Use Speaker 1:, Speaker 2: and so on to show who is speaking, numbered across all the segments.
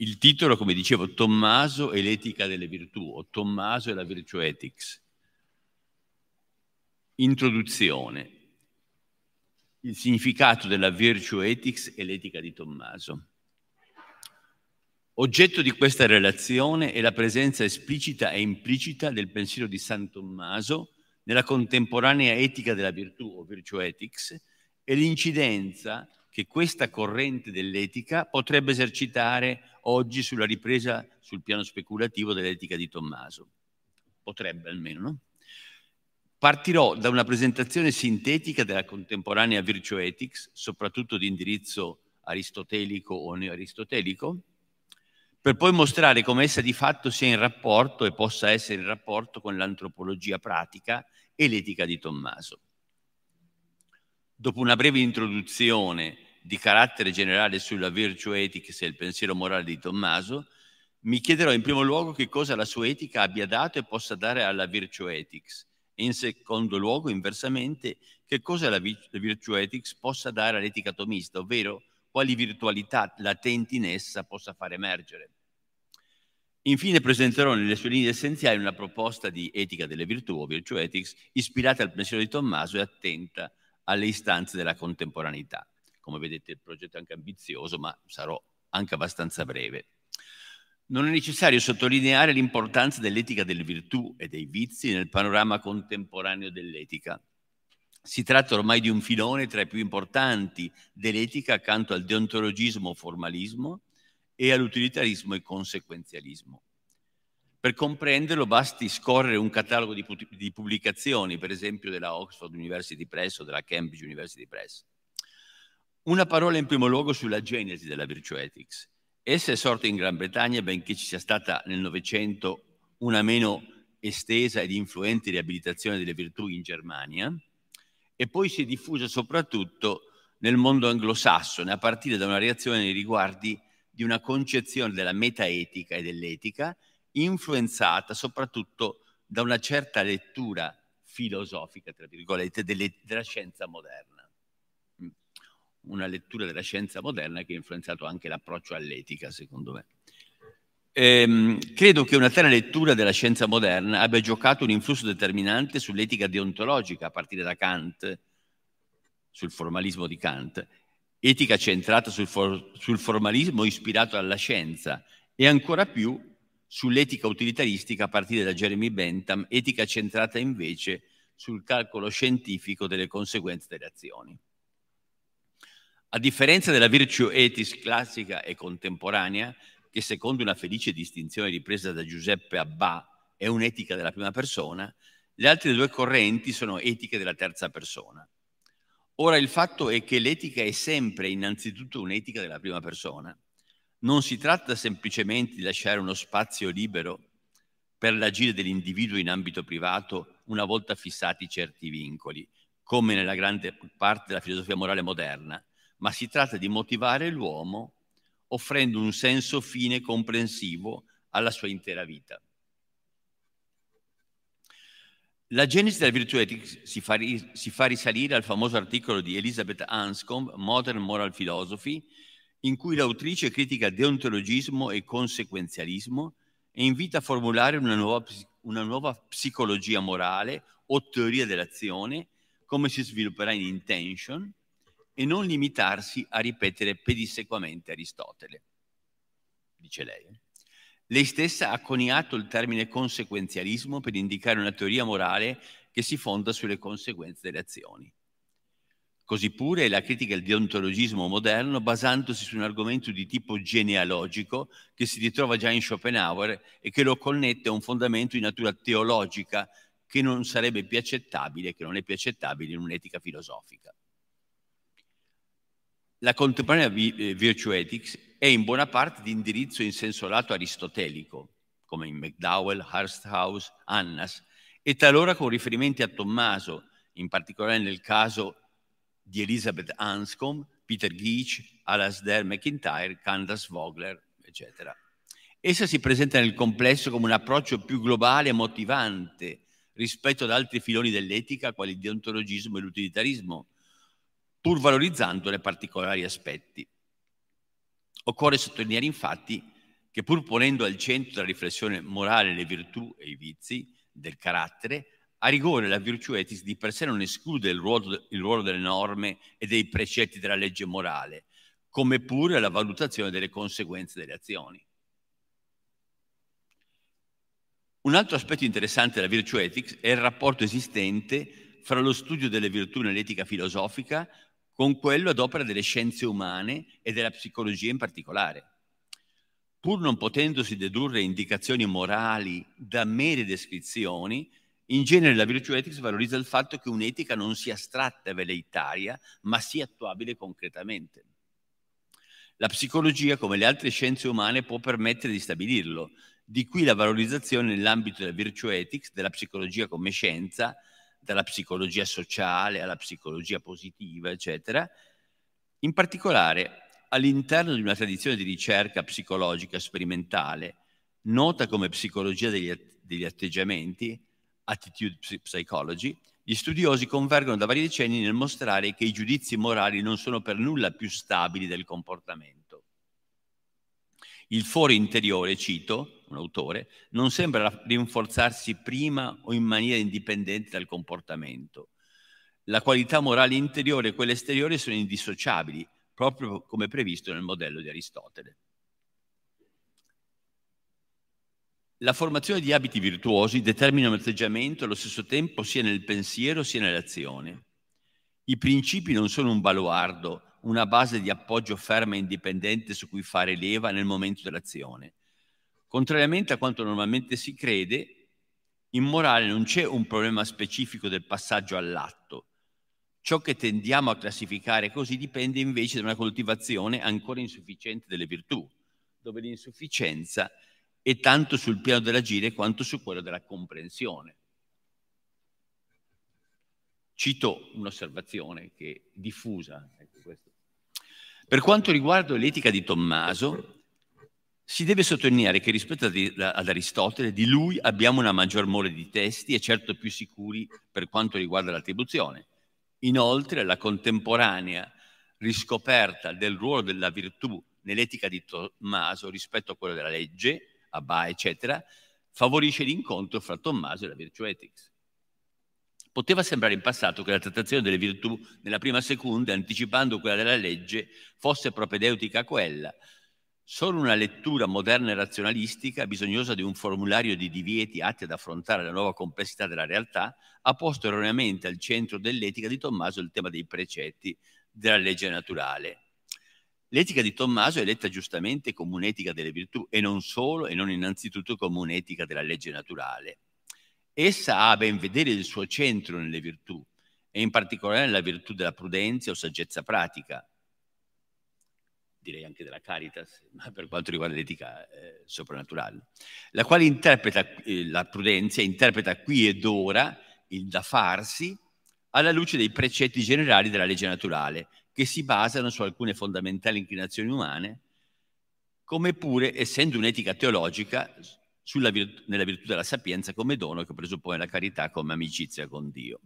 Speaker 1: Il titolo, come dicevo, Tommaso e l'etica delle virtù, o Tommaso e la Virtue Ethics. Introduzione. Il significato della Virtue Ethics e l'etica di Tommaso. Oggetto di questa relazione è la presenza esplicita e implicita del pensiero di San Tommaso nella contemporanea etica della virtù o Virtue Ethics e l'incidenza che questa corrente dell'etica potrebbe esercitare oggi sulla ripresa sul piano speculativo dell'etica di Tommaso. Potrebbe almeno, no? Partirò da una presentazione sintetica della contemporanea Virtue Ethics, soprattutto di indirizzo aristotelico o neoaristotelico, per poi mostrare come essa di fatto sia in rapporto e possa essere in rapporto con l'antropologia pratica e l'etica di Tommaso. Dopo una breve introduzione di carattere generale sulla virtue ethics e il pensiero morale di Tommaso, mi chiederò in primo luogo che cosa la sua etica abbia dato e possa dare alla virtue ethics e in secondo luogo, inversamente, che cosa la virtue ethics possa dare all'etica tomista, ovvero quali virtualità latenti in essa possa far emergere. Infine presenterò nelle sue linee essenziali una proposta di etica delle virtù o virtue ethics ispirata al pensiero di Tommaso e attenta alle istanze della contemporaneità. Come vedete il progetto è anche ambizioso, ma sarò anche abbastanza breve. Non è necessario sottolineare l'importanza dell'etica delle virtù e dei vizi nel panorama contemporaneo dell'etica. Si tratta ormai di un filone tra i più importanti dell'etica accanto al deontologismo formalismo e all'utilitarismo e conseguenzialismo. Per comprenderlo basti scorrere un catalogo di, di pubblicazioni, per esempio della Oxford University Press o della Cambridge University Press. Una parola in primo luogo sulla genesi della Virtue Ethics. Essa è sorta in Gran Bretagna, benché ci sia stata nel Novecento una meno estesa ed influente riabilitazione delle virtù in Germania, e poi si è diffusa soprattutto nel mondo anglosassone, a partire da una reazione nei riguardi di una concezione della metaetica e dell'etica, influenzata soprattutto da una certa lettura filosofica, tra virgolette, delle, della scienza moderna una lettura della scienza moderna che ha influenzato anche l'approccio all'etica, secondo me. Ehm, credo che una tale lettura della scienza moderna abbia giocato un influsso determinante sull'etica deontologica a partire da Kant, sul formalismo di Kant, etica centrata sul, for- sul formalismo ispirato alla scienza e ancora più sull'etica utilitaristica a partire da Jeremy Bentham, etica centrata invece sul calcolo scientifico delle conseguenze delle azioni. A differenza della virtue ethics classica e contemporanea, che secondo una felice distinzione ripresa da Giuseppe Abbà è un'etica della prima persona, le altre due correnti sono etiche della terza persona. Ora il fatto è che l'etica è sempre innanzitutto un'etica della prima persona. Non si tratta semplicemente di lasciare uno spazio libero per l'agire dell'individuo in ambito privato una volta fissati certi vincoli, come nella grande parte della filosofia morale moderna, ma si tratta di motivare l'uomo offrendo un senso fine comprensivo alla sua intera vita. La genesi della virtù etica si fa, si fa risalire al famoso articolo di Elizabeth Anscombe, Modern Moral Philosophy, in cui l'autrice critica deontologismo e conseguenzialismo e invita a formulare una nuova, una nuova psicologia morale o teoria dell'azione, come si svilupperà in Intention, e non limitarsi a ripetere pedissequamente Aristotele, dice lei. Lei stessa ha coniato il termine conseguenzialismo per indicare una teoria morale che si fonda sulle conseguenze delle azioni. Così pure la critica del deontologismo moderno basandosi su un argomento di tipo genealogico che si ritrova già in Schopenhauer e che lo connette a un fondamento di natura teologica che non sarebbe più accettabile, che non è più accettabile in un'etica filosofica. La contemporanea eh, Virtue Ethics è in buona parte di indirizzo in senso lato aristotelico, come in McDowell, Hursthouse, Annas, e talora con riferimenti a Tommaso, in particolare nel caso di Elizabeth Anscombe, Peter Geach, Alasdair McIntyre, Candace Vogler, eccetera. Essa si presenta nel complesso come un approccio più globale e motivante rispetto ad altri filoni dell'etica, quali il deontologismo e l'utilitarismo, pur valorizzando i particolari aspetti. Occorre sottolineare infatti che pur ponendo al centro della riflessione morale le virtù e i vizi del carattere, a rigore la virtù etis di per sé non esclude il ruolo, il ruolo delle norme e dei precetti della legge morale, come pure la valutazione delle conseguenze delle azioni. Un altro aspetto interessante della virtù ethics è il rapporto esistente fra lo studio delle virtù nell'etica filosofica con quello ad opera delle scienze umane e della psicologia in particolare. Pur non potendosi dedurre indicazioni morali da mere descrizioni, in genere la virtù ethics valorizza il fatto che un'etica non sia astratta e veleitaria, ma sia attuabile concretamente. La psicologia, come le altre scienze umane, può permettere di stabilirlo. Di qui la valorizzazione nell'ambito della virtue ethics, della psicologia come scienza, dalla psicologia sociale alla psicologia positiva, eccetera. In particolare, all'interno di una tradizione di ricerca psicologica sperimentale, nota come psicologia degli, degli atteggiamenti, attitude psychology, gli studiosi convergono da vari decenni nel mostrare che i giudizi morali non sono per nulla più stabili del comportamento. Il foro interiore, cito un autore, non sembra rinforzarsi prima o in maniera indipendente dal comportamento. La qualità morale interiore e quella esteriore sono indissociabili, proprio come previsto nel modello di Aristotele. La formazione di abiti virtuosi determina un atteggiamento allo stesso tempo sia nel pensiero sia nell'azione. I principi non sono un baluardo, una base di appoggio ferma e indipendente su cui fare leva nel momento dell'azione. Contrariamente a quanto normalmente si crede, in morale non c'è un problema specifico del passaggio all'atto. Ciò che tendiamo a classificare così dipende invece da una coltivazione ancora insufficiente delle virtù, dove l'insufficienza è tanto sul piano dell'agire quanto su quello della comprensione. Cito un'osservazione che è diffusa. Ecco per quanto riguarda l'etica di Tommaso, si deve sottolineare che rispetto ad Aristotele di lui abbiamo una maggior mole di testi e certo più sicuri per quanto riguarda l'attribuzione. Inoltre la contemporanea riscoperta del ruolo della virtù nell'etica di Tommaso rispetto a quello della legge Abba, eccetera, favorisce l'incontro fra Tommaso e la Virtue Ethics. Poteva sembrare in passato che la trattazione delle virtù nella prima seconda, anticipando quella della legge, fosse propedeutica a quella. Solo una lettura moderna e razionalistica, bisognosa di un formulario di divieti atti ad affrontare la nuova complessità della realtà, ha posto erroneamente al centro dell'etica di Tommaso il tema dei precetti della legge naturale. L'etica di Tommaso è letta giustamente come un'etica delle virtù e non solo e non innanzitutto come un'etica della legge naturale. Essa ha a ben vedere il suo centro nelle virtù e in particolare nella virtù della prudenza o saggezza pratica, direi anche della caritas, ma per quanto riguarda l'etica eh, soprannaturale, la quale interpreta eh, la prudenza, interpreta qui ed ora il da farsi alla luce dei precetti generali della legge naturale che si basano su alcune fondamentali inclinazioni umane, come pure, essendo un'etica teologica, virtù, nella virtù della sapienza come dono che presuppone la carità come amicizia con Dio.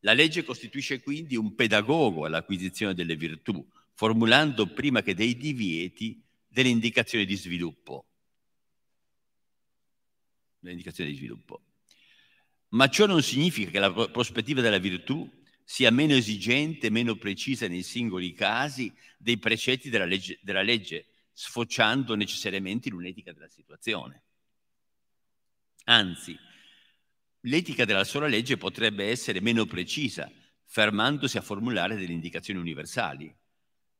Speaker 1: La legge costituisce quindi un pedagogo all'acquisizione delle virtù, formulando prima che dei divieti delle indicazioni di sviluppo. Le indicazioni di sviluppo. Ma ciò non significa che la prospettiva della virtù sia meno esigente, meno precisa nei singoli casi dei precetti della legge, della legge sfociando necessariamente in un'etica della situazione. Anzi, l'etica della sola legge potrebbe essere meno precisa, fermandosi a formulare delle indicazioni universali.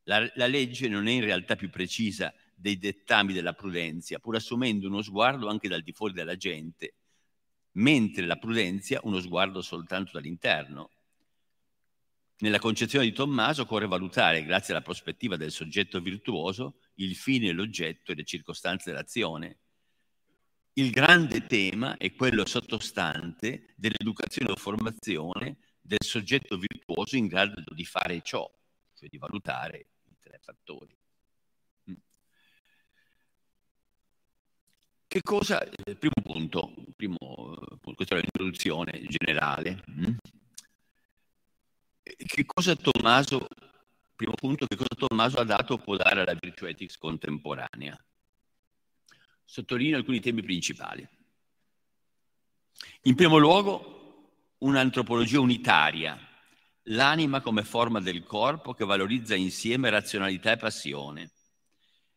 Speaker 1: La, la, legge non è in realtà più precisa dei dettami della prudenza, pur assumendo uno sguardo anche dal di fuori della gente, mentre la prudenza uno sguardo soltanto dall'interno. Nella concezione di Tommaso occorre valutare, grazie alla prospettiva del soggetto virtuoso, il fine, l'oggetto e le circostanze dell'azione. Il grande tema è quello sottostante dell'educazione o formazione del soggetto virtuoso in grado di fare ciò, cioè di valutare i tre fattori. Mm. Che cosa, eh, primo punto, primo, questa è l'introduzione generale. Mm? che cosa Tommaso, primo punto, che cosa Tommaso ha dato può dare alla virtù ethics contemporanea? Sottolineo alcuni temi principali. In primo luogo, un'antropologia unitaria, l'anima come forma del corpo che valorizza insieme razionalità e passione.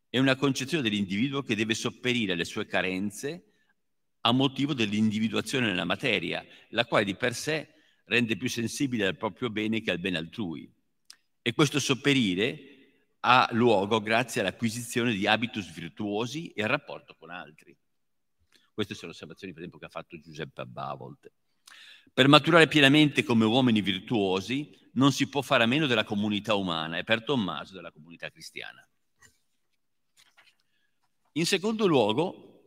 Speaker 1: È una concezione dell'individuo che deve sopperire alle sue carenze a motivo dell'individuazione nella materia, la quale di per sé rende più sensibile al proprio bene che al bene altrui. E questo sopperire ha luogo grazie all'acquisizione di habitus virtuosi e al rapporto con altri. Queste sono osservazioni, per esempio, che ha fatto Giuseppe Abbà a volte. Per maturare pienamente come uomini virtuosi non si può fare a meno della comunità umana e per Tommaso della comunità cristiana. In secondo luogo,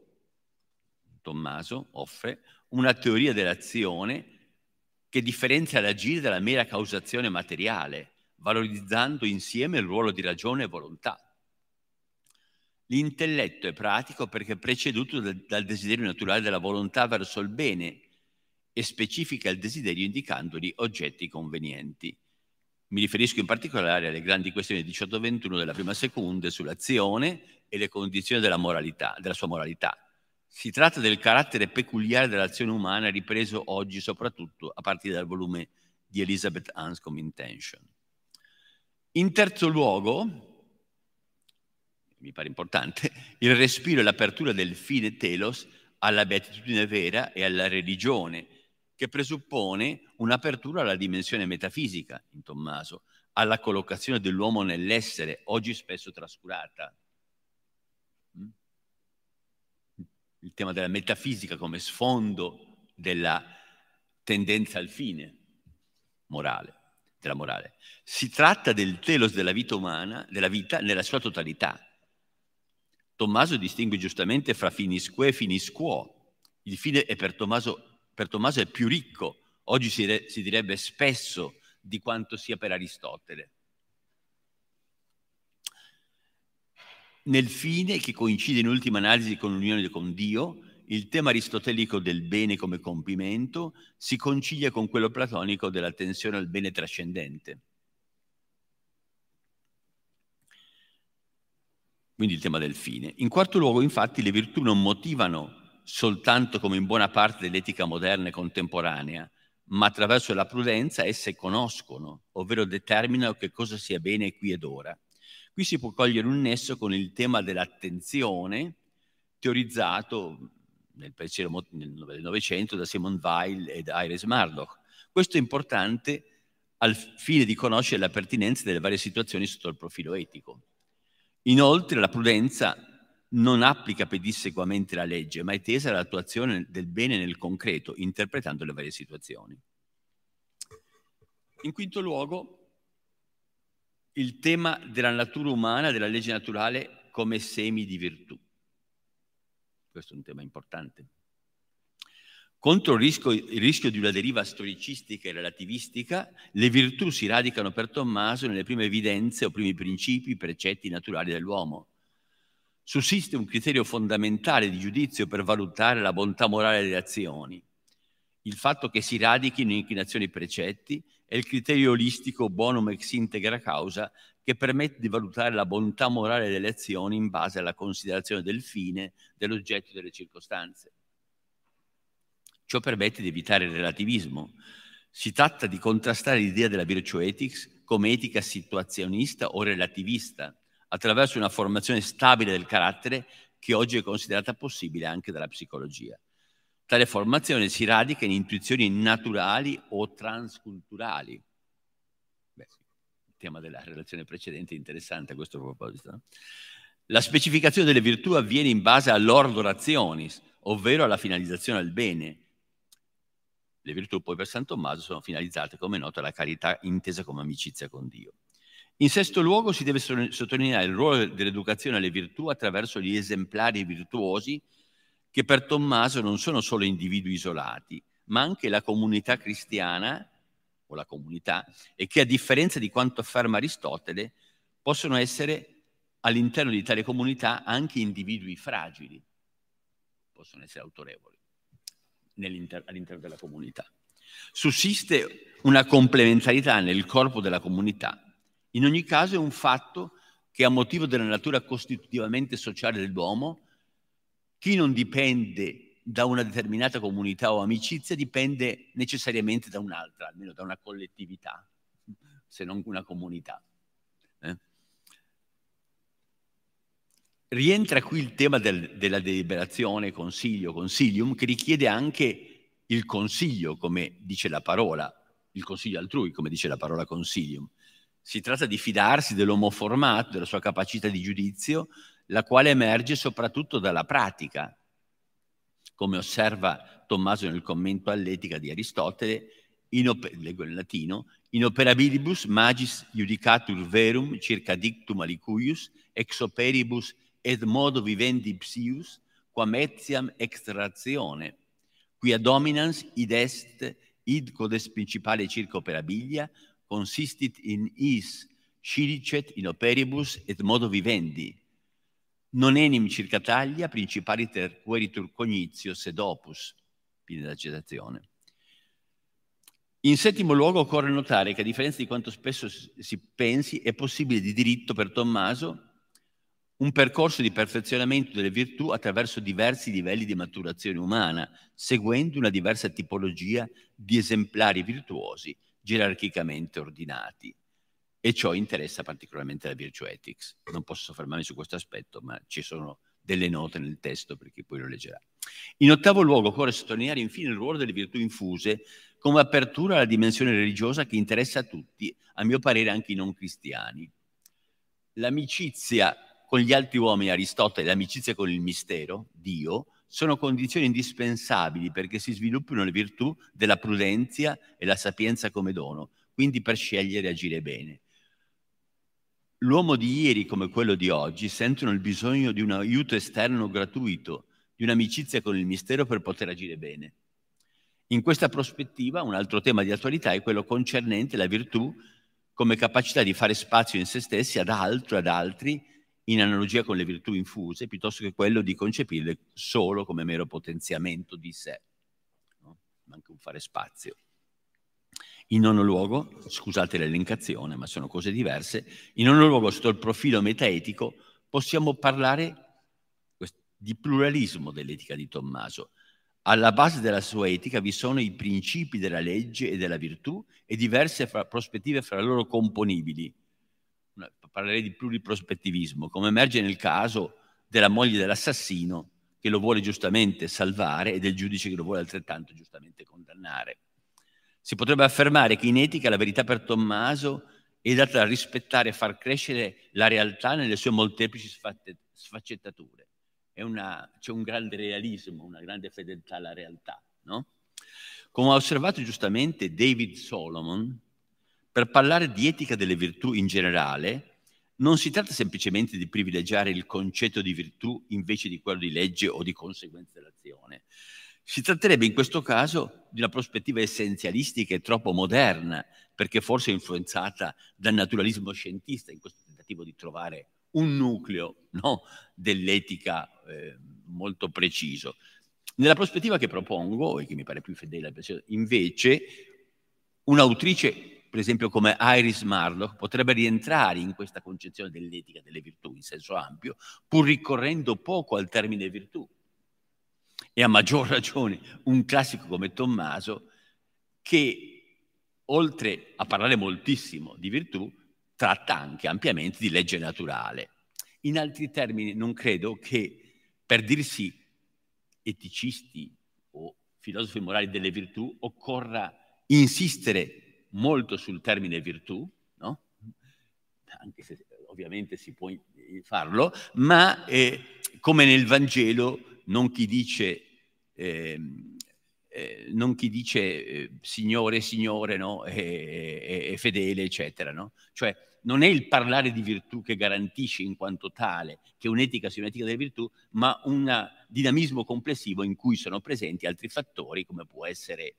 Speaker 1: Tommaso offre una teoria dell'azione che differenzia l'agire dalla mera causazione materiale, valorizzando insieme il ruolo di ragione e volontà. L'intelletto è pratico perché preceduto dal desiderio naturale della volontà verso il bene e specifica il desiderio indicandogli oggetti convenienti. Mi riferisco in particolare alle grandi questioni 18-21 della prima seconda sull'azione e le condizioni della, moralità, della sua moralità. Si tratta del carattere peculiare dell'azione umana ripreso oggi soprattutto a partire dal volume di Elizabeth Anscombe Intention. In terzo luogo, mi pare importante, il respiro e l'apertura del fine telos alla beatitudine vera e alla religione, che presuppone un'apertura alla dimensione metafisica, in Tommaso, alla collocazione dell'uomo nell'essere, oggi spesso trascurata. Mm? Il tema della metafisica come sfondo della tendenza al fine morale, della morale. Si tratta del telos della vita umana, della vita nella sua totalità, Tommaso distingue giustamente fra finisque e finisquo. Il fine è per Tommaso, per Tommaso è più ricco, oggi si, re, si direbbe spesso di quanto sia per Aristotele. Nel fine, che coincide in ultima analisi con l'unione con Dio, il tema aristotelico del bene come compimento si concilia con quello platonico della tensione al bene trascendente. quindi il tema del fine. In quarto luogo, infatti, le virtù non motivano soltanto come in buona parte dell'etica moderna e contemporanea, ma attraverso la prudenza esse conoscono, ovvero determinano che cosa sia bene qui ed ora. Qui si può cogliere un nesso con il tema dell'attenzione, teorizzato nel pensiero del Novecento da Simon Weil ed Iris Murdoch. Questo è importante al fine di conoscere la pertinenza delle varie situazioni sotto il profilo etico. Inoltre la prudenza non applica pedissequamente la legge, ma è tesa all'attuazione del bene nel concreto, interpretando le varie situazioni. In quinto luogo, il tema della natura umana, della legge naturale come semi di virtù. Questo è un tema importante. Contro il rischio, il rischio, di una deriva storicistica e relativistica, le virtù si radicano per Tommaso nelle prime evidenze o primi principi, precetti naturali dell'uomo. Sussiste un criterio fondamentale di giudizio per valutare la bontà morale delle azioni. Il fatto che si radichino in inclinazioni e precetti è il criterio olistico bonum ex integra causa che permette di valutare la bontà morale delle azioni in base alla considerazione del fine, dell'oggetto e delle circostanze. Ciò permette di evitare il relativismo. Si tratta di contrastare l'idea della virtue ethics come etica situazionista o relativista, attraverso una formazione stabile del carattere che oggi è considerata possibile anche dalla psicologia. Tale formazione si radica in intuizioni naturali o transculturali. Beh, il tema della relazione precedente è interessante a questo proposito. No? La specificazione delle virtù avviene in base all'ordo razionis, ovvero alla finalizzazione al bene, le virtù poi per San Tommaso sono finalizzate, come noto, alla carità intesa come amicizia con Dio. In sesto luogo si deve sottolineare il ruolo dell'educazione alle virtù attraverso gli esemplari virtuosi che per Tommaso non sono solo individui isolati, ma anche la comunità cristiana o la comunità e che a differenza di quanto afferma Aristotele possono essere all'interno di tale comunità anche individui fragili, possono essere autorevoli all'interno della comunità. Sussiste una complementarità nel corpo della comunità. In ogni caso è un fatto che a motivo della natura costitutivamente sociale dell'uomo, chi non dipende da una determinata comunità o amicizia dipende necessariamente da un'altra, almeno da una collettività, se non una comunità. Eh? Rientra qui il tema del, della deliberazione, consiglio, consilium, che richiede anche il consiglio, come dice la parola, il consiglio altrui, come dice la parola consiglium. Si tratta di fidarsi dell'uomo formato, della sua capacità di giudizio, la quale emerge soprattutto dalla pratica, come osserva Tommaso nel commento all'etica di Aristotele, in, leggo in latino, in operabilibus magis judicatur verum circa dictum alicuius, ex operibus et modo vivendi psius, quam etiam extrazione, quia dominans id est id codes principale circa operabilia, consistit in is scilicet in operibus et modo vivendi. Non enim circa taglia principaliter queritur cognitio sed opus. Fine della citazione. In settimo luogo occorre notare che a differenza di quanto spesso si pensi, è possibile di diritto per Tommaso un percorso di perfezionamento delle virtù attraverso diversi livelli di maturazione umana, seguendo una diversa tipologia di esemplari virtuosi gerarchicamente ordinati. E ciò interessa particolarmente la Virtue Ethics. Non posso soffermarmi su questo aspetto, ma ci sono delle note nel testo per chi poi lo leggerà. In ottavo luogo occorre sottolineare infine il ruolo delle virtù infuse come apertura alla dimensione religiosa che interessa a tutti, a mio parere anche i non cristiani. L'amicizia con gli altri uomini, Aristotele, l'amicizia con il mistero, Dio, sono condizioni indispensabili perché si sviluppino le virtù della prudenza e la sapienza come dono, quindi per scegliere e agire bene. L'uomo di ieri come quello di oggi sentono il bisogno di un aiuto esterno gratuito, di un'amicizia con il mistero per poter agire bene. In questa prospettiva un altro tema di attualità è quello concernente la virtù come capacità di fare spazio in se stessi ad altro, ad altri, in analogia con le virtù infuse, piuttosto che quello di concepirle solo come mero potenziamento di sé, no? anche un fare spazio. In nono luogo, scusate l'elencazione, ma sono cose diverse, in nono luogo, sotto il profilo metaetico, possiamo parlare di pluralismo dell'etica di Tommaso. Alla base della sua etica vi sono i principi della legge e della virtù e diverse fra prospettive fra loro componibili, parlerei di pluriprospettivismo, come emerge nel caso della moglie dell'assassino che lo vuole giustamente salvare e del giudice che lo vuole altrettanto giustamente condannare. Si potrebbe affermare che in etica la verità per Tommaso è data da rispettare e far crescere la realtà nelle sue molteplici sfaccettature. Una, c'è un grande realismo, una grande fedeltà alla realtà. No? Come ha osservato giustamente David Solomon, per parlare di etica delle virtù in generale, non si tratta semplicemente di privilegiare il concetto di virtù invece di quello di legge o di conseguenza dell'azione. Si tratterebbe in questo caso di una prospettiva essenzialistica e troppo moderna, perché forse influenzata dal naturalismo scientista in questo tentativo di trovare un nucleo no, dell'etica eh, molto preciso. Nella prospettiva che propongo, e che mi pare più fedele invece, un'autrice per esempio come Iris Marlock, potrebbe rientrare in questa concezione dell'etica delle virtù in senso ampio, pur ricorrendo poco al termine virtù. E a maggior ragione un classico come Tommaso, che oltre a parlare moltissimo di virtù, tratta anche ampiamente di legge naturale. In altri termini, non credo che per dirsi eticisti o filosofi morali delle virtù occorra insistere molto sul termine virtù, no? anche se ovviamente si può farlo, ma eh, come nel Vangelo non chi dice, eh, eh, non chi dice eh, Signore, Signore, no? è, fedele, eccetera. No? Cioè non è il parlare di virtù che garantisce in quanto tale che un'etica sia un'etica delle virtù, ma un dinamismo complessivo in cui sono presenti altri fattori come può essere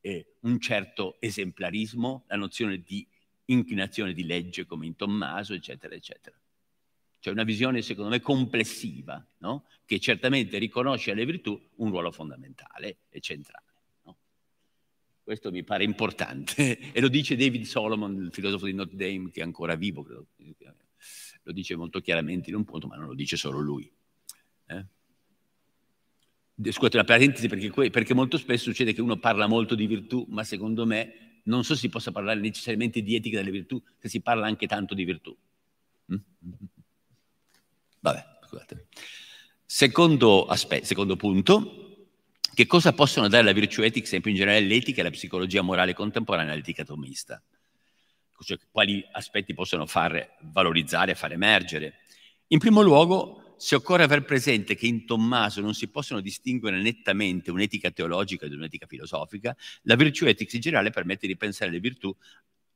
Speaker 1: eh, un certo esemplarismo, la nozione di inclinazione di legge come in Tommaso, eccetera, eccetera. Cioè una visione, secondo me, complessiva, no? che certamente riconosce alle virtù un ruolo fondamentale e centrale. No? Questo mi pare importante e lo dice David Solomon, il filosofo di Notre Dame, che è ancora vivo, credo. lo dice molto chiaramente in un punto, ma non lo dice solo lui. Eh? Scusate una parentesi perché, perché, molto spesso succede che uno parla molto di virtù, ma secondo me non so se si possa parlare necessariamente di etica delle virtù, se si parla anche tanto di virtù. Mm? Vabbè, scusate. Secondo, aspetto, secondo punto, che cosa possono dare la virtue ethics e più in generale l'etica e la psicologia morale contemporanea all'etica atomista? Cioè, quali aspetti possono far valorizzare, far emergere? In primo luogo, se occorre aver presente che in Tommaso non si possono distinguere nettamente un'etica teologica da un'etica filosofica, la virtue ethics in generale permette di pensare le virtù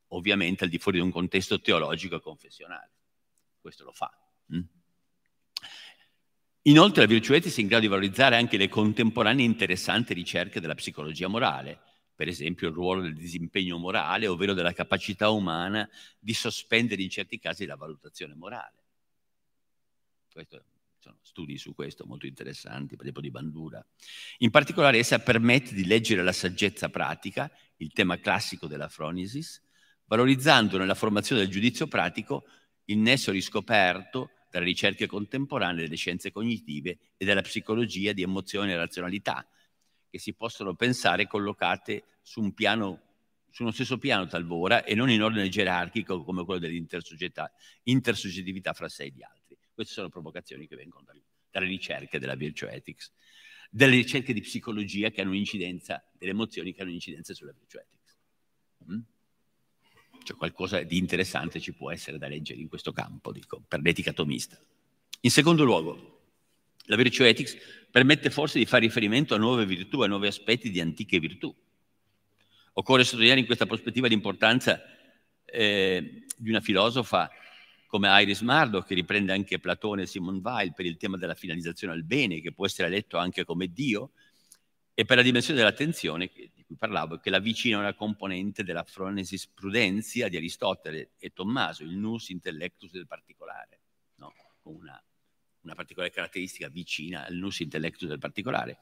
Speaker 1: ovviamente al di fuori di un contesto teologico e confessionale. Questo lo fa. Mm? Inoltre la virtue ethics è in grado di valorizzare anche le contemporanee interessanti ricerche della psicologia morale, per esempio il ruolo del disimpegno morale, ovvero della capacità umana di sospendere in certi casi la valutazione morale. Questo sono studi su questo molto interessanti, per esempio di Bandura. In particolare essa permette di leggere la saggezza pratica, il tema classico della Phronesis, valorizzando nella formazione del giudizio pratico il nesso riscoperto dalle ricerche contemporanee delle scienze cognitive e della psicologia di emozione e razionalità, che si possono pensare collocate su un piano su uno stesso piano talvolta e non in ordine gerarchico come quello dell'intersoggettività fra sé e gli altri. Queste sono provocazioni che vengono dalle ricerche della virtue ethics, dalle ricerche di psicologia che hanno un'incidenza, delle emozioni che hanno un'incidenza sulla virtue ethics. Mm? Cioè qualcosa di interessante ci può essere da leggere in questo campo, dico, per l'etica atomista. In secondo luogo, la virtue ethics permette forse di fare riferimento a nuove virtù, a nuovi aspetti di antiche virtù. Occorre sottolineare in questa prospettiva l'importanza eh, di una filosofa come Iris Murdoch, che riprende anche Platone e Simon Weil per il tema della finalizzazione al bene, che può essere letto anche come Dio, e per la dimensione dell'attenzione di cui parlavo, che la vicina a una componente della phronesis prudentia di Aristotele e Tommaso, il nus intellectus del particolare, no? con una, una particolare caratteristica vicina al nus intellectus del particolare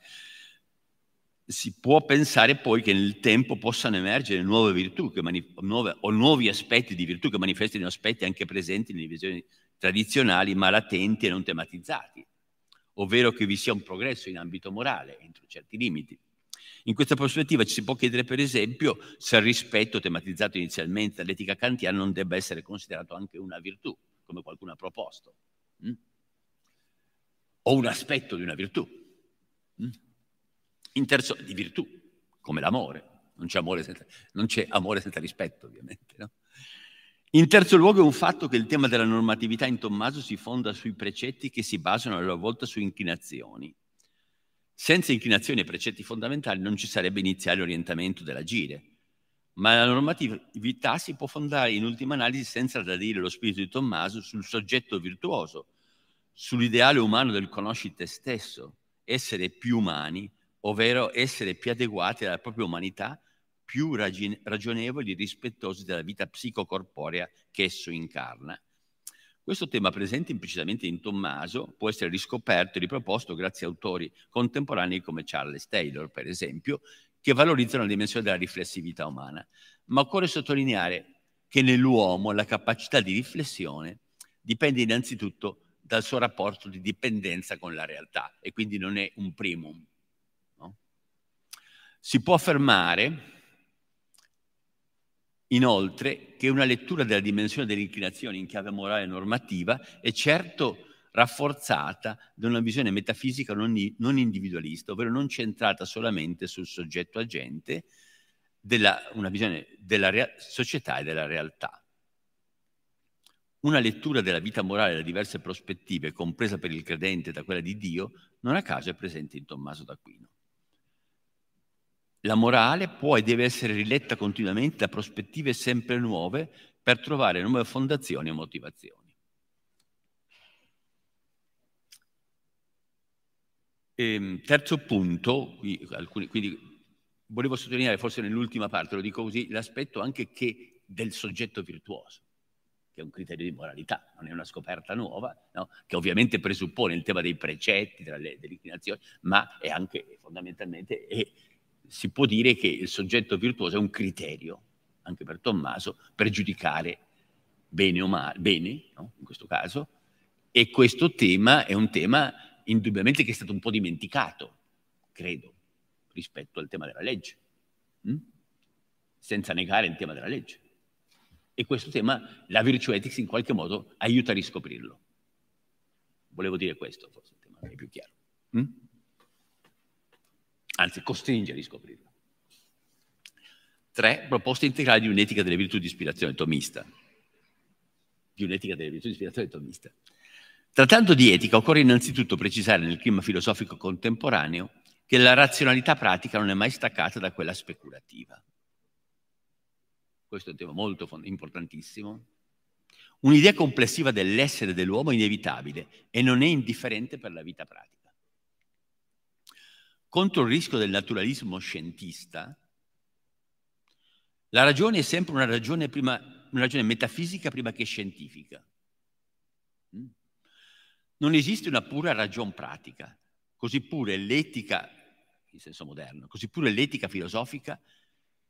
Speaker 1: si può pensare poi che nel tempo possano emergere nuove virtù manif- nuove, o nuovi aspetti di virtù che manifestino aspetti anche presenti nelle visioni tradizionali ma latenti e non tematizzati, ovvero che vi sia un progresso in ambito morale entro certi limiti. In questa prospettiva ci si può chiedere per esempio se il rispetto tematizzato inizialmente dall'etica kantiana non debba essere considerato anche una virtù, come qualcuno ha proposto, mm? o un aspetto di una virtù. Mm? In terzo, di virtù, come l'amore. Non c'è amore senza, c'è amore senza rispetto, ovviamente. No? In terzo luogo è un fatto che il tema della normatività in Tommaso si fonda sui precetti che si basano a loro volta su inclinazioni. Senza inclinazioni e precetti fondamentali non ci sarebbe iniziale orientamento dell'agire, ma la normatività si può fondare in ultima analisi senza tradire lo spirito di Tommaso sul soggetto virtuoso, sull'ideale umano del conosci te stesso, essere più umani, ovvero essere più adeguati alla propria umanità, più ragionevoli e rispettosi della vita psicocorporea che esso incarna. Questo tema presente implicitamente in Tommaso può essere riscoperto e riproposto grazie a autori contemporanei come Charles Taylor, per esempio, che valorizzano la dimensione della riflessività umana. Ma occorre sottolineare che nell'uomo la capacità di riflessione dipende innanzitutto dal suo rapporto di dipendenza con la realtà e quindi non è un primum, si può affermare inoltre che una lettura della dimensione delle inclinazioni in chiave morale normativa è certo rafforzata da una visione metafisica non, non individualista, ovvero non centrata solamente sul soggetto agente, della, una visione della rea- società e della realtà. Una lettura della vita morale da diverse prospettive, compresa per il credente da quella di Dio, non a caso è presente in Tommaso d'Aquino. La morale può e deve essere riletta continuamente da prospettive sempre nuove per trovare nuove fondazioni e motivazioni. E, ehm, terzo punto, alcuni, quindi volevo sottolineare forse nell'ultima parte, lo dico così, l'aspetto anche che del soggetto virtuoso, che è un criterio di moralità, non è una scoperta nuova, no? che ovviamente presuppone il tema dei precetti, delle, delle inclinazioni, ma è anche fondamentalmente è si può dire che il soggetto virtuoso è un criterio, anche per Tommaso, per giudicare bene o male, bene, no? in questo caso, e questo tema è un tema indubbiamente che è stato un po' dimenticato credo, rispetto al tema della legge, hm? senza negare il tema della legge. E questo tema, la virtue ethics in qualche modo aiuta a riscoprirlo. Volevo dire questo, forse il tema è più chiaro. Hm? Anzi, costringe a riscoprirlo. Tre, proposte integrali di un'etica delle virtù di ispirazione tomista. Di un'etica delle virtù di ispirazione tomista. Trattando di etica, occorre innanzitutto precisare nel clima filosofico contemporaneo che la razionalità pratica non è mai staccata da quella speculativa. Questo è un tema molto importantissimo. Un'idea complessiva dell'essere dell'uomo è inevitabile e non è indifferente per la vita pratica. Contro il rischio del naturalismo scientista, la ragione è sempre una ragione, prima, una ragione metafisica prima che scientifica. Mm? Non esiste una pura ragione pratica, così pure l'etica, in senso moderno, così pure l'etica filosofica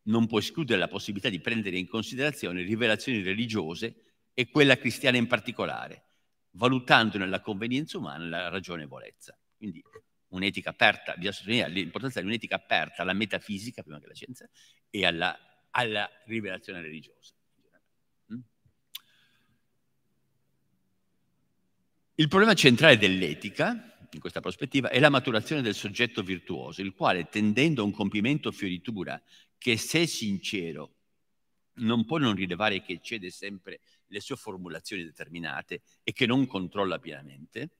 Speaker 1: non può escludere la possibilità di prendere in considerazione rivelazioni religiose e quella cristiana in particolare, valutando nella convenienza umana la ragionevolezza. Quindi un'etica aperta, bisogna sottolineare l'importanza di un'etica aperta alla metafisica prima che alla scienza e alla alla rivelazione religiosa. Mm? Il problema centrale dell'etica, in questa prospettiva, è la maturazione del soggetto virtuoso, il quale, tendendo a un compimento fioritura che, se sincero, non può non rilevare che eccede sempre le sue formulazioni determinate e che non controlla pienamente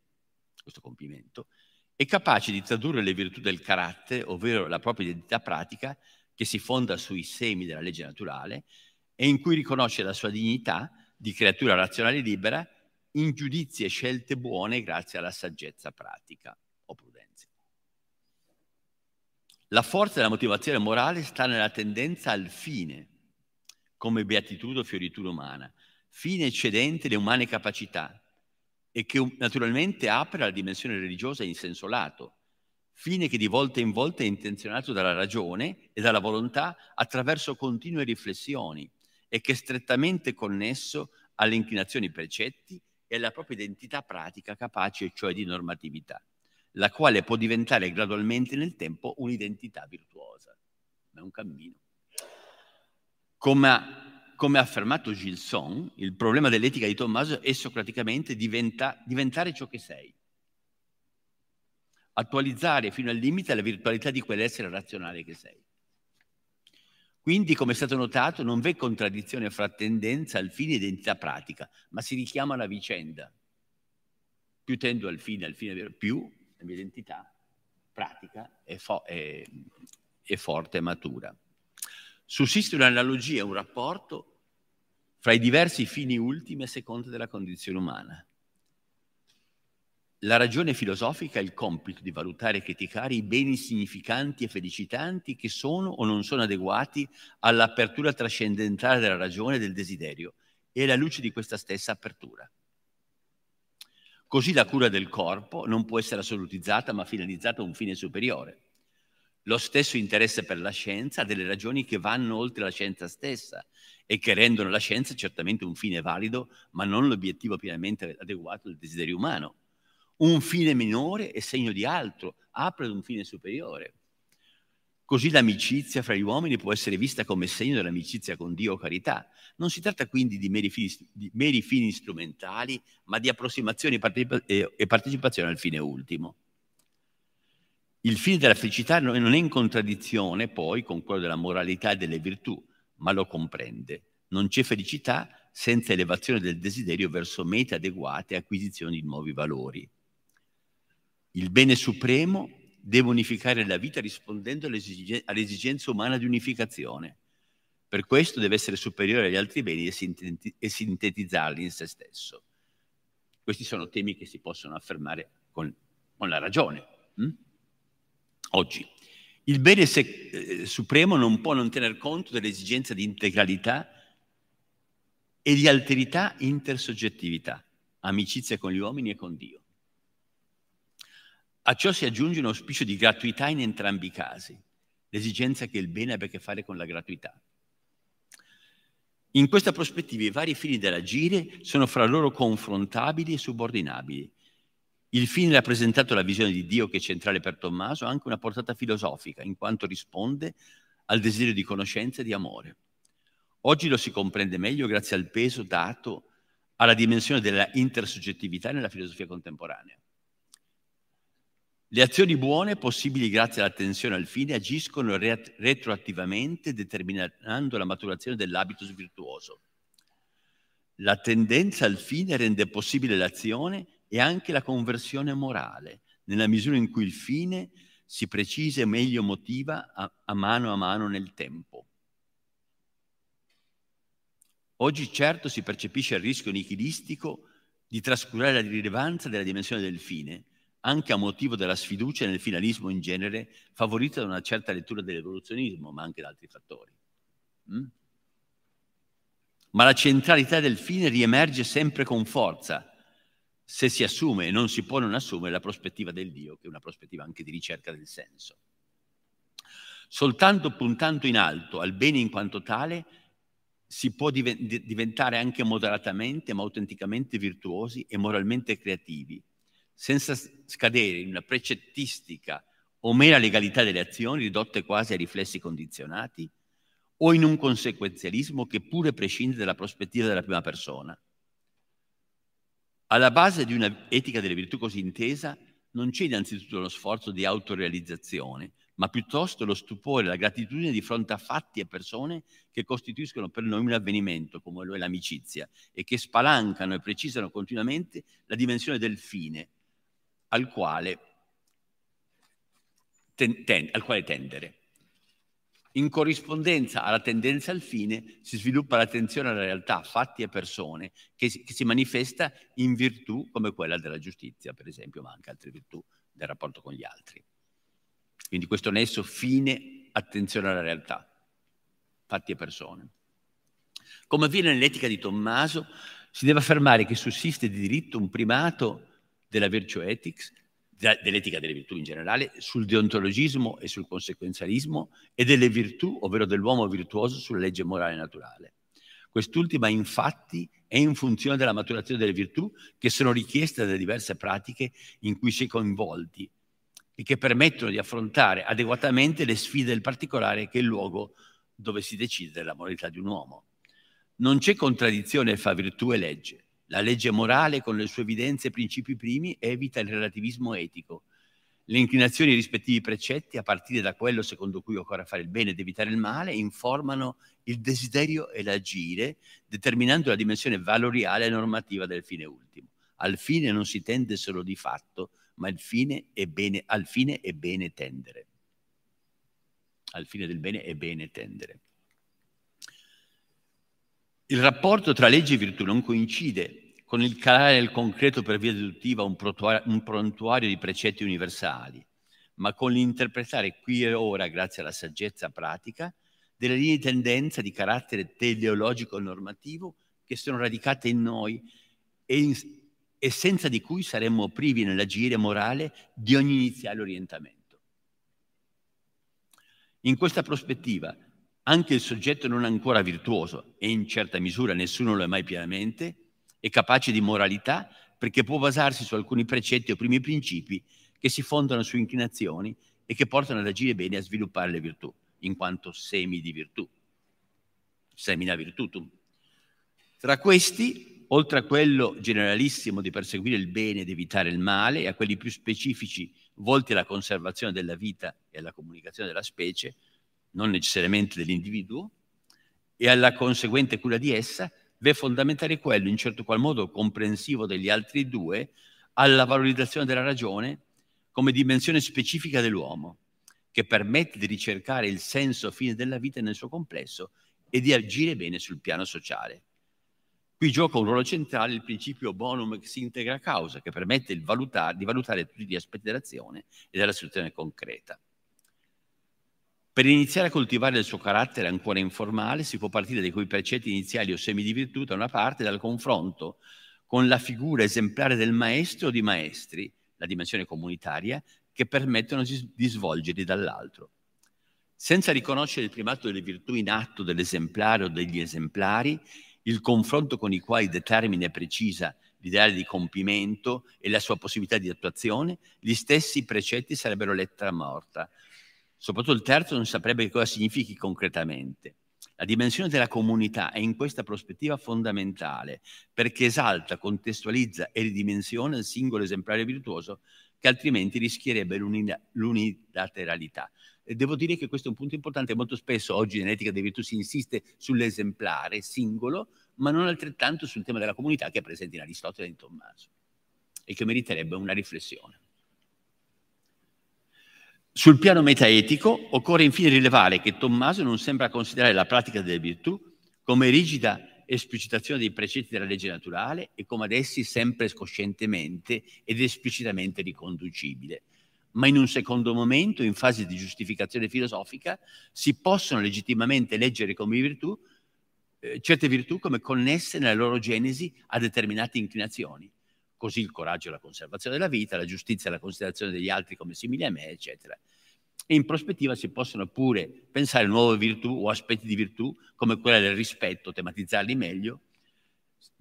Speaker 1: questo compimento, è capace di tradurre le virtù del carattere, ovvero la propria identità pratica, che si fonda sui semi della legge naturale e in cui riconosce la sua dignità di creatura razionale libera in giudizi e scelte buone grazie alla saggezza pratica o prudenza. La forza della motivazione morale sta nella tendenza al fine, come beatitudine o fioritura umana, fine eccedente le umane capacità e che naturalmente apre alla dimensione religiosa in senso lato, fine che di volta in volta è intenzionato dalla ragione e dalla volontà attraverso continue riflessioni e che è strettamente connesso alle inclinazioni precetti e alla propria identità pratica capace cioè di normatività, la quale può diventare gradualmente nel tempo un'identità virtuosa. Ma è un cammino. Come come ha affermato Gilson, il problema dell'etica di Tommaso è socraticamente diventa, diventare ciò che sei attualizzare fino al limite la virtualità di quell'essere razionale che sei. Quindi, come è stato notato, non v'è contraddizione fra tendenza al fine e identità pratica, ma si richiama la vicenda. Più tendo al fine, al fine più la mia identità pratica è, fo- è, è forte e matura. Sussiste un'analogia, un rapporto fra i diversi fini ultimi a seconda della condizione umana. La ragione filosofica ha il compito di valutare e criticare i beni significanti e felicitanti che sono o non sono adeguati all'apertura trascendentale della ragione e del desiderio e alla luce di questa stessa apertura. Così la cura del corpo non può essere assolutizzata ma finalizzata a un fine superiore. Lo stesso interesse per la scienza ha delle ragioni che vanno oltre la scienza stessa e che rendono la scienza certamente un fine valido, ma non l'obiettivo pienamente adeguato del desiderio umano un fine minore è segno di altro, apre ad un fine superiore. Così l'amicizia fra gli uomini può essere vista come segno dell'amicizia con Dio o carità. Non si tratta quindi di meri fini, di meri fini strumentali, ma di approssimazione e partecipazione al fine ultimo. Il fine della felicità non è in contraddizione poi con quello della moralità e delle virtù, ma lo comprende. Non c'è felicità senza elevazione del desiderio verso mete adeguate e acquisizione di nuovi valori. Il bene supremo deve unificare la vita rispondendo all'esigenza umana di unificazione. Per questo deve essere superiore agli altri beni e sintetizzarli in se stesso. Questi sono temi che si possono affermare con, con la ragione. Hm? Oggi, il bene se, eh, supremo non può non tener conto dell'esigenza di integralità e di alterità intersoggettività, amicizia con gli uomini e con Dio. A ciò si aggiunge un auspicio di gratuità in entrambi i casi, l'esigenza che il bene abbia a che fare con la gratuità. In questa prospettiva i vari fini dell'agire sono fra loro confrontabili e subordinabili Il fine rappresentato dalla visione di Dio che è centrale per Tommaso ha anche una portata filosofica, in quanto risponde al desiderio di conoscenza e di amore. Oggi lo si comprende meglio grazie al peso dato alla dimensione della intersoggettività nella filosofia contemporanea. Le azioni buone, possibili grazie all'attenzione al fine, agiscono retroattivamente determinando la maturazione dell'habitus virtuoso. La tendenza al fine rende possibile l'azione e anche la conversione morale, nella misura in cui il fine si precisa e meglio motiva a, a mano a mano nel tempo. Oggi certo si percepisce il rischio nichilistico di trascurare la rilevanza della dimensione del fine, anche a motivo della sfiducia nel finalismo in genere, favorita da una certa lettura dell'evoluzionismo, ma anche da altri fattori. Mm? Ma la centralità del fine riemerge sempre con forza se si assume e non si può non assumere la prospettiva del Dio, che è una prospettiva anche di ricerca del senso. Soltanto puntando in alto al bene in quanto tale, si può diventare anche moderatamente, ma autenticamente virtuosi e moralmente creativi, senza scadere in una precettistica o mera legalità delle azioni ridotte quasi a riflessi condizionati, o in un conseguenzialismo che pure prescinde dalla prospettiva della prima persona. Alla base di una etica delle virtù così intesa non c'è innanzitutto uno sforzo di autorealizzazione, ma piuttosto lo stupore la gratitudine di fronte a fatti e persone che costituiscono per noi un avvenimento, come lo è l'amicizia, e che spalancano e precisano continuamente la dimensione del fine, al quale, ten, ten, al quale tendere. In corrispondenza alla tendenza al fine si sviluppa l'attenzione alla realtà, fatti e persone, che si, che si manifesta in virtù come quella della giustizia, per esempio, ma anche altre virtù del rapporto con gli altri. Quindi questo nesso fine, attenzione alla realtà, fatti e persone. Come avviene nell'etica di Tommaso, si deve affermare che sussiste di diritto un primato della virtue ethics, dell'etica delle virtù in generale, sul deontologismo e sul conseguenzialismo e delle virtù, ovvero dell'uomo virtuoso, sulla legge morale naturale. Quest'ultima infatti è in funzione della maturazione delle virtù che sono richieste dalle diverse pratiche in cui si è coinvolti e che permettono di affrontare adeguatamente le sfide del particolare che è il luogo dove si decide la moralità di un uomo. Non c'è contraddizione fra virtù e legge. La legge morale, con le sue evidenze e principi primi, evita il relativismo etico. Le inclinazioni ai rispettivi precetti, a partire da quello secondo cui occorre fare il bene ed evitare il male, informano il desiderio e l'agire, determinando la dimensione valoriale e normativa del fine ultimo. Al fine non si tende solo di fatto, ma il fine bene, al fine è bene tendere. Al fine del bene è bene tendere. Il rapporto tra legge e virtù non coincide con il calare del concreto per via deduttiva un, un prontuario di precetti universali, ma con l'interpretare qui e ora, grazie alla saggezza pratica, delle linee di tendenza di carattere teleologico normativo che sono radicate in noi e, in, e senza di cui saremmo privi nell'agire morale di ogni iniziale orientamento. In questa prospettiva, anche il soggetto non ancora virtuoso, e in certa misura nessuno lo è mai pienamente, è capace di moralità perché può basarsi su alcuni precetti o primi principi che si fondano su inclinazioni e che portano ad agire bene e a sviluppare le virtù, in quanto semi di virtù. Semina virtutum. Tra questi, oltre a quello generalissimo di perseguire il bene ed evitare il male, e a quelli più specifici volti alla conservazione della vita e alla comunicazione della specie, non necessariamente dell'individuo, e alla conseguente cura di essa, è fondamentale quello, in certo qual modo comprensivo degli altri due, alla valorizzazione della ragione come dimensione specifica dell'uomo, che permette di ricercare il senso fine della vita nel suo complesso e di agire bene sul piano sociale. Qui gioca un ruolo centrale il principio bonum ex integra causa, che permette valutare, di valutare tutti gli aspetti dell'azione e della situazione concreta. Per iniziare a coltivare il suo carattere ancora informale si può partire dai quei precetti iniziali o semi di virtù da una parte dal confronto con la figura esemplare del maestro o di maestri, la dimensione comunitaria, che permettono di svolgerli dall'altro. Senza riconoscere il primato delle virtù in atto dell'esemplare o degli esemplari, il confronto con i quali determina e precisa l'ideale di compimento e la sua possibilità di attuazione, gli stessi precetti sarebbero lettera morta. Soprattutto il terzo non saprebbe cosa significhi concretamente. La dimensione della comunità è in questa prospettiva fondamentale perché esalta, contestualizza e ridimensiona il singolo esemplare virtuoso che altrimenti rischierebbe l'unilateralità. E devo dire che questo è un punto importante, molto spesso oggi nell'etica delle virtù si insiste sull'esemplare singolo, ma non altrettanto sul tema della comunità che è presente in Aristotele e in Tommaso e che meriterebbe una riflessione. Sul piano metaetico occorre infine rilevare che Tommaso non sembra considerare la pratica delle virtù come rigida esplicitazione dei precetti della legge naturale e come ad essi sempre scoscientemente ed esplicitamente riconducibile. Ma in un secondo momento, in fase di giustificazione filosofica, si possono legittimamente leggere come virtù eh, certe virtù come connesse nella loro genesi a determinate inclinazioni. Così il coraggio e la conservazione della vita, la giustizia e la considerazione degli altri come simili a me, eccetera. E in prospettiva si possono pure pensare nuove virtù o aspetti di virtù come quella del rispetto, tematizzarli meglio.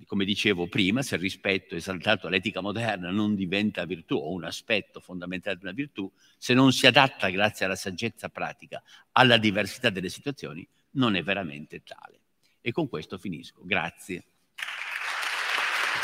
Speaker 1: Come dicevo prima, se il rispetto esaltato all'etica moderna non diventa virtù o un aspetto fondamentale di una virtù, se non si adatta grazie alla saggezza pratica alla diversità delle situazioni, non è veramente tale. E con questo finisco. Grazie.